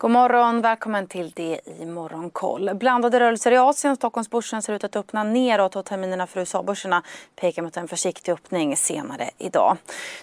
God morgon, välkommen till det i Morgonkoll. Blandade rörelser i Asien. Stockholmsbörsen ser ut att öppna neråt och terminerna för USA-börserna pekar mot en försiktig öppning senare idag.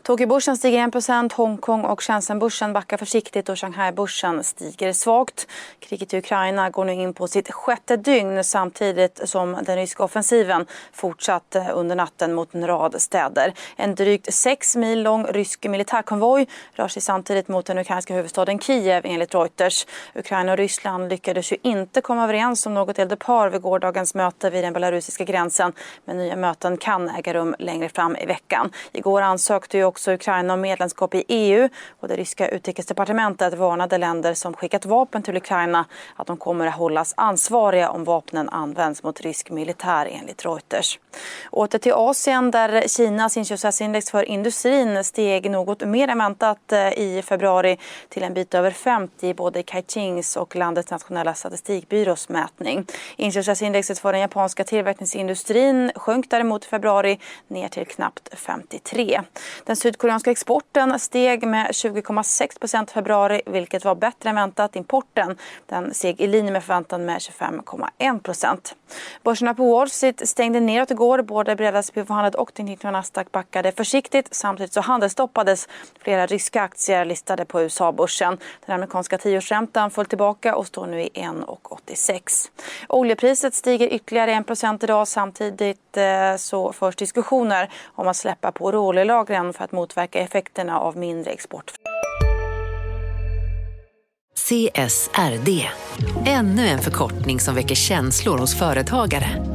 Tokyobörsen stiger 1% Hongkong och Shenzhenbörsen backar försiktigt och Shanghaibörsen stiger svagt. Kriget i Ukraina går nu in på sitt sjätte dygn samtidigt som den ryska offensiven fortsatt under natten mot en rad städer. En drygt sex mil lång rysk militärkonvoj rör sig samtidigt mot den ukrainska huvudstaden Kiev enligt Reuters Reuters. Ukraina och Ryssland lyckades ju inte komma överens om något eldupphör vid gårdagens möte vid den belarusiska gränsen. Men nya möten kan äga rum längre fram i veckan. Igår ansökte ju också Ukraina om medlemskap i EU och det ryska utrikesdepartementet varnade länder som skickat vapen till Ukraina att de kommer att hållas ansvariga om vapnen används mot rysk militär enligt Reuters. Åter till Asien där Kinas inköpschefsindex för industrin steg något mer än väntat eh, i februari till en bit över 50 både Caixins och landets nationella statistikbyrås mätning. Inköpschefsindexet för den japanska tillverkningsindustrin sjönk däremot i februari ner till knappt 53. Den sydkoreanska exporten steg med 20,6 procent i februari vilket var bättre än väntat. Importen den steg i linje med förväntan med 25,1 procent. Börserna på Wall Street stängde neråt igår. Både breda SP-förhandlade och den och Nasdaq backade försiktigt. Samtidigt så handelsstoppades flera ryska aktier listade på USA-börsen. Den amerikanska tioårsräntan föll tillbaka och står nu i 1,86. Oljepriset stiger ytterligare 1 idag. Samtidigt eh, så förs diskussioner om att släppa på råoljelagren för att motverka effekterna av mindre export. CSRD, ännu en förkortning som väcker känslor hos företagare.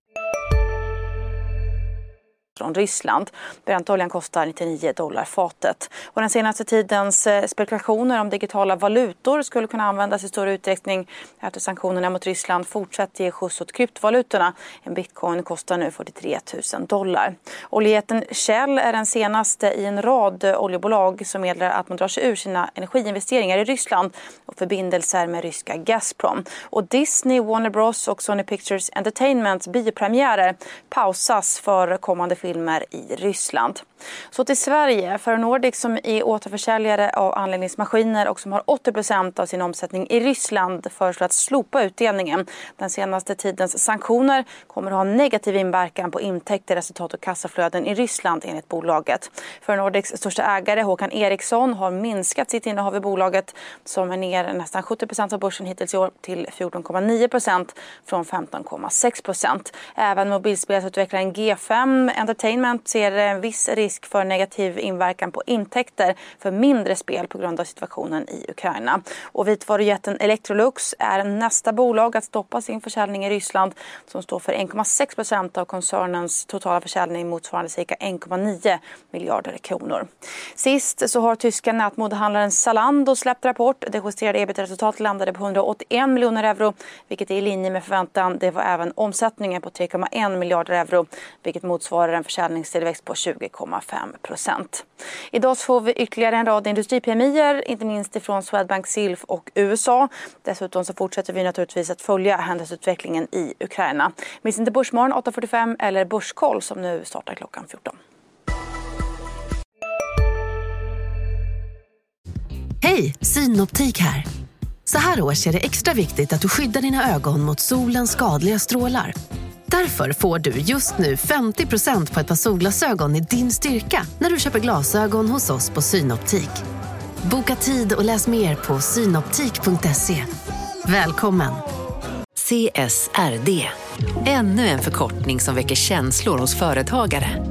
från Ryssland. Brentoljan kostar 99 dollar fatet. Och den senaste tidens eh, spekulationer om digitala valutor skulle kunna användas i större utsträckning efter sanktionerna mot Ryssland fortsätter ge skjuts åt kryptovalutorna. En bitcoin kostar nu 43 000 dollar. Oljejätten Shell är den senaste i en rad oljebolag som meddelar att man drar sig ur sina energiinvesteringar i Ryssland och förbindelser med ryska Gazprom. Och Disney, Warner Bros och Sony Pictures Entertainments biopremiärer pausas för kommande film filmer i Ryssland. Så till Sverige. Ferronordic som är återförsäljare av anläggningsmaskiner och som har 80% av sin omsättning i Ryssland föreslår att slopa utdelningen. Den senaste tidens sanktioner kommer att ha negativ inverkan på intäkter, resultat och kassaflöden i Ryssland enligt bolaget. Ferronordics största ägare Håkan Eriksson har minskat sitt innehav i bolaget som är ner nästan 70% av börsen hittills i år till 14,9% från 15,6% Även mobilspelsutvecklaren G5 Entertainment ser en viss risk för negativ inverkan på intäkter för mindre spel på grund av situationen i Ukraina. Och vitvarujätten Electrolux är nästa bolag att stoppa sin försäljning i Ryssland som står för 1,6 procent av koncernens totala försäljning motsvarande cirka 1,9 miljarder kronor. Sist så har tyska nätmodehandlaren Zalando släppt rapport. Det justerade ebit-resultatet landade på 181 miljoner euro vilket är i linje med förväntan. Det var även omsättningen på 3,1 miljarder euro vilket motsvarar en försäljningstillväxt på 20,5 procent. Idag får vi ytterligare en rad industripremier, inte minst ifrån Swedbank Silf och USA. Dessutom så fortsätter vi naturligtvis att följa händelseutvecklingen i Ukraina. Miss inte Börsmorgon 8.45 eller Börskoll som nu startar klockan 14. Hej, Synoptik här. Så här års är det extra viktigt att du skyddar dina ögon mot solens skadliga strålar. Därför får du just nu 50% på ett par solglasögon i din styrka när du köper glasögon hos oss på Synoptik. Boka tid och läs mer på synoptik.se. Välkommen! CSRD, ännu en förkortning som väcker känslor hos företagare.